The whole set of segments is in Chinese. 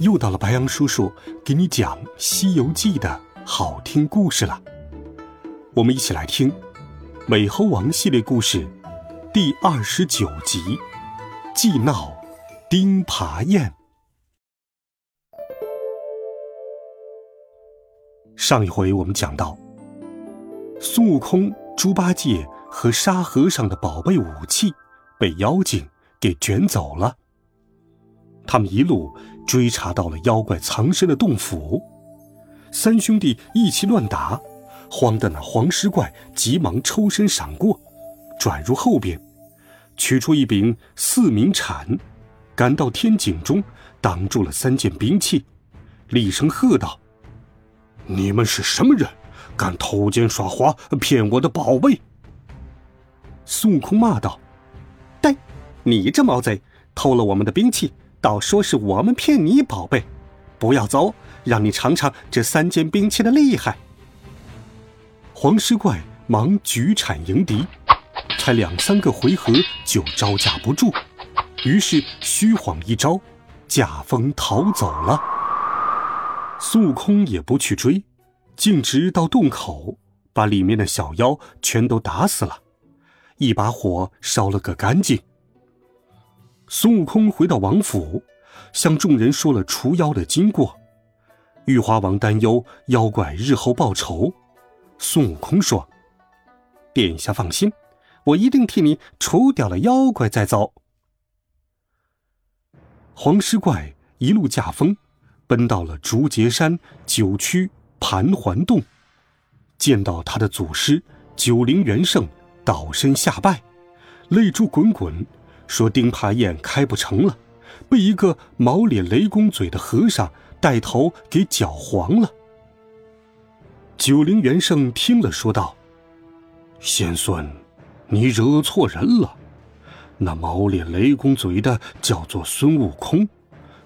又到了白羊叔叔给你讲《西游记》的好听故事了。我们一起来听《美猴王》系列故事第二十九集《祭闹钉耙宴》。上一回我们讲到，孙悟空、猪八戒和沙和尚的宝贝武器被妖精给卷走了。他们一路追查到了妖怪藏身的洞府，三兄弟一起乱打，慌得那黄狮怪急忙抽身闪过，转入后边，取出一柄四明铲，赶到天井中挡住了三件兵器，厉声喝道：“你们是什么人，敢偷奸耍滑骗我的宝贝？”孙悟空骂道：“呆，你这毛贼，偷了我们的兵器！”倒说是我们骗你宝贝，不要走，让你尝尝这三件兵器的厉害。黄狮怪忙举铲迎敌，才两三个回合就招架不住，于是虚晃一招，驾风逃走了。孙悟空也不去追，径直到洞口，把里面的小妖全都打死了，一把火烧了个干净。孙悟空回到王府，向众人说了除妖的经过。玉华王担忧妖怪日后报仇，孙悟空说：“殿下放心，我一定替你除掉了妖怪再走。”黄狮怪一路驾风，奔到了竹节山九曲盘桓洞，见到他的祖师九灵元圣，倒身下拜，泪珠滚滚。说钉耙宴开不成了，被一个毛脸雷公嘴的和尚带头给搅黄了。九灵元圣听了，说道：“先孙，你惹错人了。那毛脸雷公嘴的叫做孙悟空，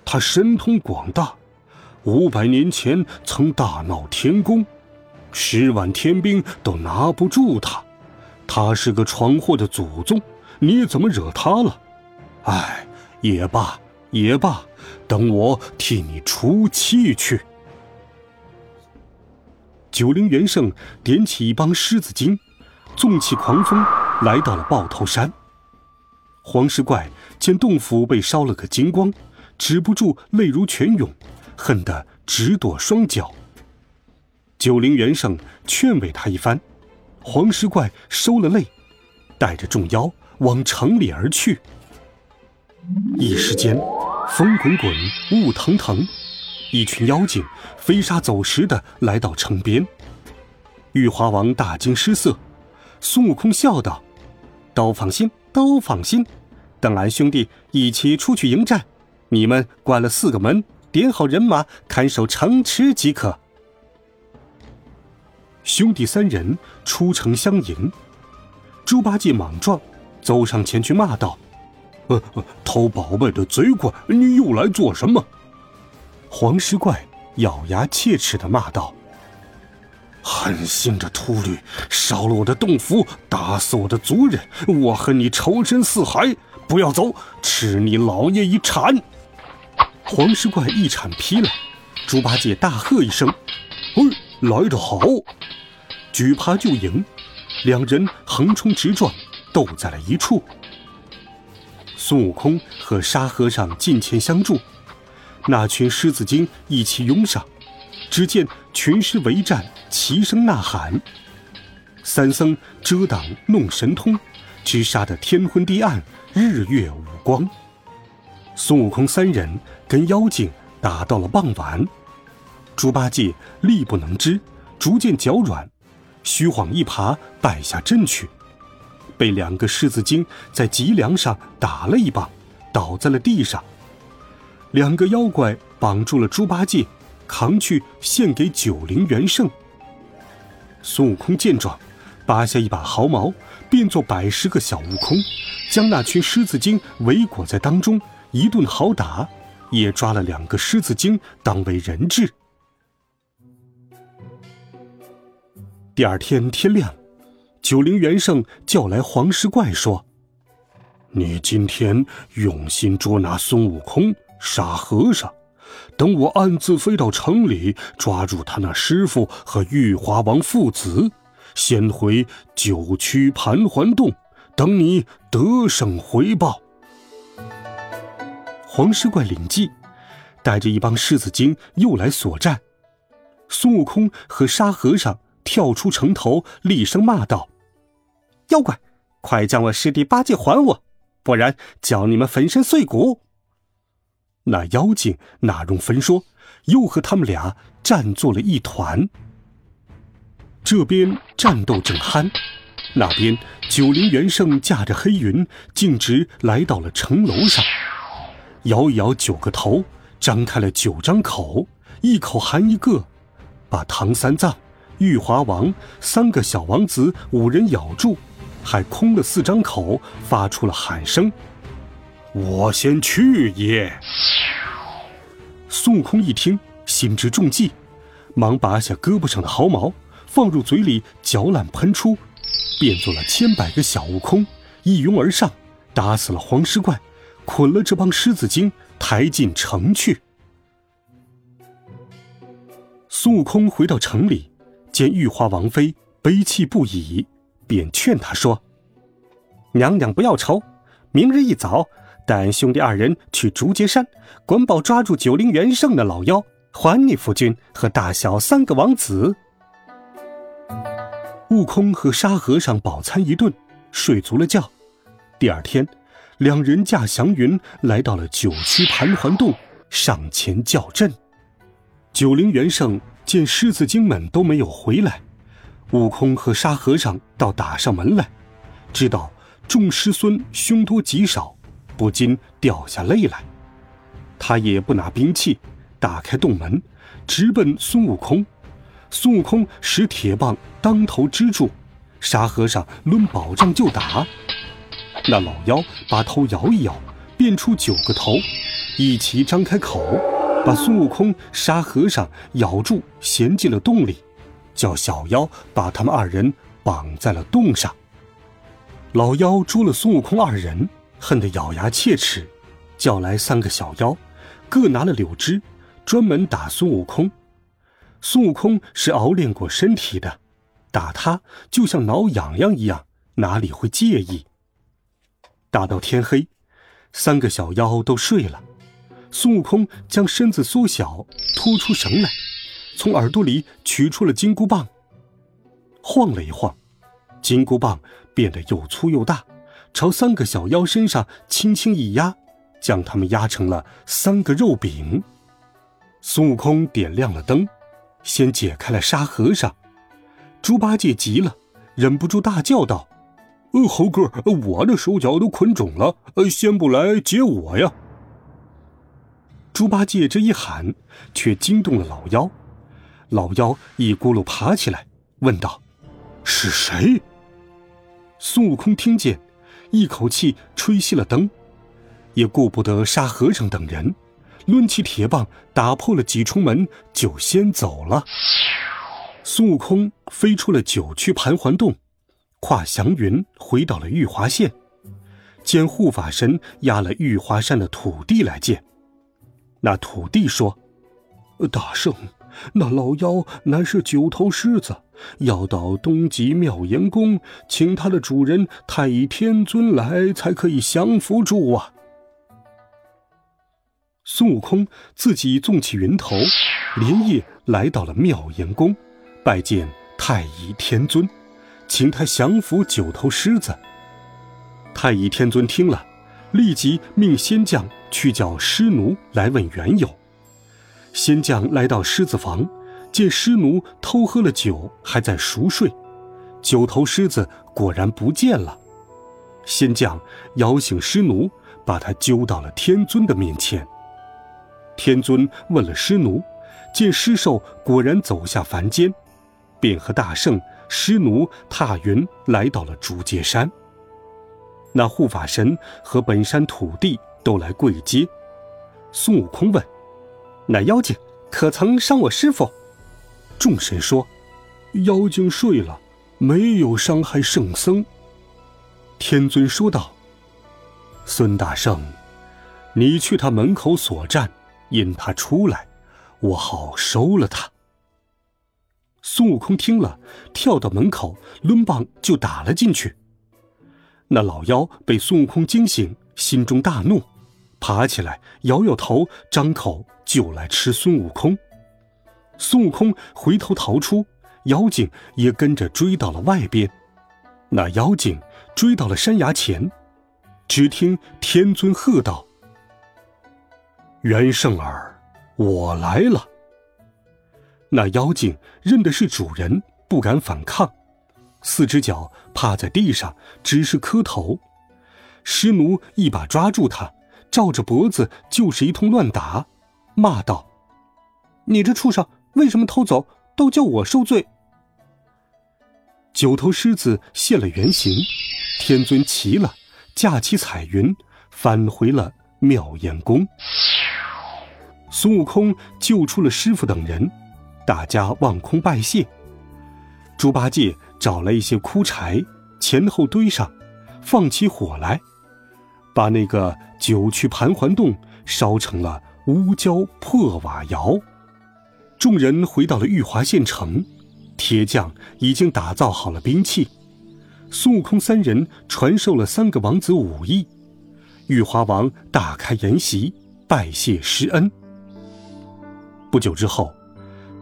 他神通广大，五百年前曾大闹天宫，十万天兵都拿不住他。他是个闯祸的祖宗。”你怎么惹他了？哎，也罢也罢，等我替你出气去。九灵元圣点起一帮狮子精，纵起狂风来到了豹头山。黄狮怪见洞府被烧了个精光，止不住泪如泉涌，恨得直跺双脚。九灵元圣劝慰他一番，黄狮怪收了泪，带着众妖。往城里而去，一时间，风滚滚，雾腾腾，一群妖精飞沙走石的来到城边。玉华王大惊失色，孙悟空笑道：“都放心，都放心，等俺兄弟一起出去迎战，你们关了四个门，点好人马看守城池即可。”兄弟三人出城相迎，猪八戒莽撞。走上前去骂道：“呃，偷宝贝的贼怪，你又来做什么？”黄狮怪咬牙切齿的骂道：“狠心的秃驴，烧了我的洞府，打死我的族人，我恨你仇深似海！不要走，吃你老爷一铲！”黄狮怪一铲劈来，猪八戒大喝一声：“哎，来得好！”举耙就迎，两人横冲直撞。斗在了一处，孙悟空和沙和尚近前相助，那群狮子精一起拥上，只见群狮围战，齐声呐喊。三僧遮挡弄神通，只杀得天昏地暗，日月无光。孙悟空三人跟妖精打到了傍晚，猪八戒力不能支，逐渐脚软，虚晃一耙败下阵去。被两个狮子精在脊梁上打了一棒，倒在了地上。两个妖怪绑住了猪八戒，扛去献给九灵元圣。孙悟空见状，拔下一把毫毛，变作百十个小悟空，将那群狮子精围裹在当中，一顿好打，也抓了两个狮子精当为人质。第二天天亮，九灵元圣叫来黄狮怪说：“你今天用心捉拿孙悟空、沙和尚。”等我暗自飞到城里，抓住他那师傅和玉华王父子，先回九曲盘桓洞，等你得胜回报。黄狮怪领计，带着一帮狮子精又来索战。孙悟空和沙和尚跳出城头，厉声骂道：“妖怪，快将我师弟八戒还我，不然叫你们粉身碎骨！”那妖精哪容分说，又和他们俩战作了一团。这边战斗正酣，那边九灵元圣驾着黑云，径直来到了城楼上，摇一摇九个头，张开了九张口，一口含一个，把唐三藏、玉华王三个小王子五人咬住，还空了四张口，发出了喊声：“我先去也！”孙悟空一听，心知中计，忙拔下胳膊上的毫毛，放入嘴里嚼烂喷出，变作了千百个小悟空，一拥而上，打死了黄狮怪，捆了这帮狮子精，抬进城去。孙悟空回到城里，见玉华王妃悲泣不已，便劝她说：“娘娘不要愁，明日一早。”带兄弟二人去竹节山，管保抓住九灵元圣的老妖，还你夫君和大小三个王子。悟空和沙和尚饱餐一顿，睡足了觉。第二天，两人驾祥云来到了九曲盘桓洞，上前叫阵。九灵元圣见狮子精们都没有回来，悟空和沙和尚倒打上门来，知道众师孙凶多吉少。不禁掉下泪来，他也不拿兵器，打开洞门，直奔孙悟空。孙悟空使铁棒当头支住，沙和尚抡宝杖就打。那老妖把头摇一摇，变出九个头，一齐张开口，把孙悟空、沙和尚咬住，衔进了洞里，叫小妖把他们二人绑在了洞上。老妖捉了孙悟空二人。恨得咬牙切齿，叫来三个小妖，各拿了柳枝，专门打孙悟空。孙悟空是熬练过身体的，打他就像挠痒痒一样，哪里会介意？打到天黑，三个小妖都睡了。孙悟空将身子缩小，拖出绳来，从耳朵里取出了金箍棒，晃了一晃，金箍棒变得又粗又大。朝三个小妖身上轻轻一压，将他们压成了三个肉饼。孙悟空点亮了灯，先解开了沙和尚。猪八戒急了，忍不住大叫道：“呃，猴哥，我的手脚都捆肿了，呃，先不来解我呀！”猪八戒这一喊，却惊动了老妖。老妖一咕噜爬起来，问道：“是谁？”孙悟空听见。一口气吹熄了灯，也顾不得沙和尚等人，抡起铁棒打破了几重门，就先走了。孙悟空飞出了九曲盘桓洞，跨祥云回到了玉华县，见护法神压了玉华山的土地来见。那土地说：“大圣，那老妖乃是九头狮子。”要到东极妙严宫，请他的主人太乙天尊来，才可以降服住啊！孙悟空自己纵起云头，连夜来到了妙严宫，拜见太乙天尊，请他降服九头狮子。太乙天尊听了，立即命仙将去叫狮奴来问缘由。仙将来到狮子房。见狮奴偷喝了酒，还在熟睡，九头狮子果然不见了。仙将摇醒狮奴，把他揪到了天尊的面前。天尊问了师奴，见尸兽果然走下凡间，便和大圣、师奴踏云来到了竹节山。那护法神和本山土地都来跪接。孙悟空问：“那妖精可曾伤我师傅？”众神说：“妖精睡了，没有伤害圣僧。”天尊说道：“孙大圣，你去他门口所战，引他出来，我好收了他。”孙悟空听了，跳到门口，抡棒就打了进去。那老妖被孙悟空惊醒，心中大怒，爬起来摇摇头，张口就来吃孙悟空。孙悟空回头逃出，妖精也跟着追到了外边。那妖精追到了山崖前，只听天尊喝道：“元圣儿，我来了。”那妖精认的是主人，不敢反抗。四只脚趴在地上，只是磕头。师奴一把抓住他，照着脖子就是一通乱打，骂道：“你这畜生，为什么偷走？都叫我受罪！”九头狮子现了原形，天尊齐了，驾起彩云，返回了妙严宫。孙悟空救出了师傅等人，大家望空拜谢。猪八戒。找来一些枯柴，前后堆上，放起火来，把那个九曲盘桓洞烧成了乌焦破瓦窑。众人回到了玉华县城，铁匠已经打造好了兵器。孙悟空三人传授了三个王子武艺。玉华王大开筵席，拜谢施恩。不久之后。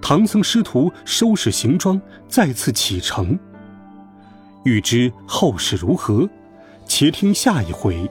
唐僧师徒收拾行装，再次启程。欲知后事如何，且听下一回《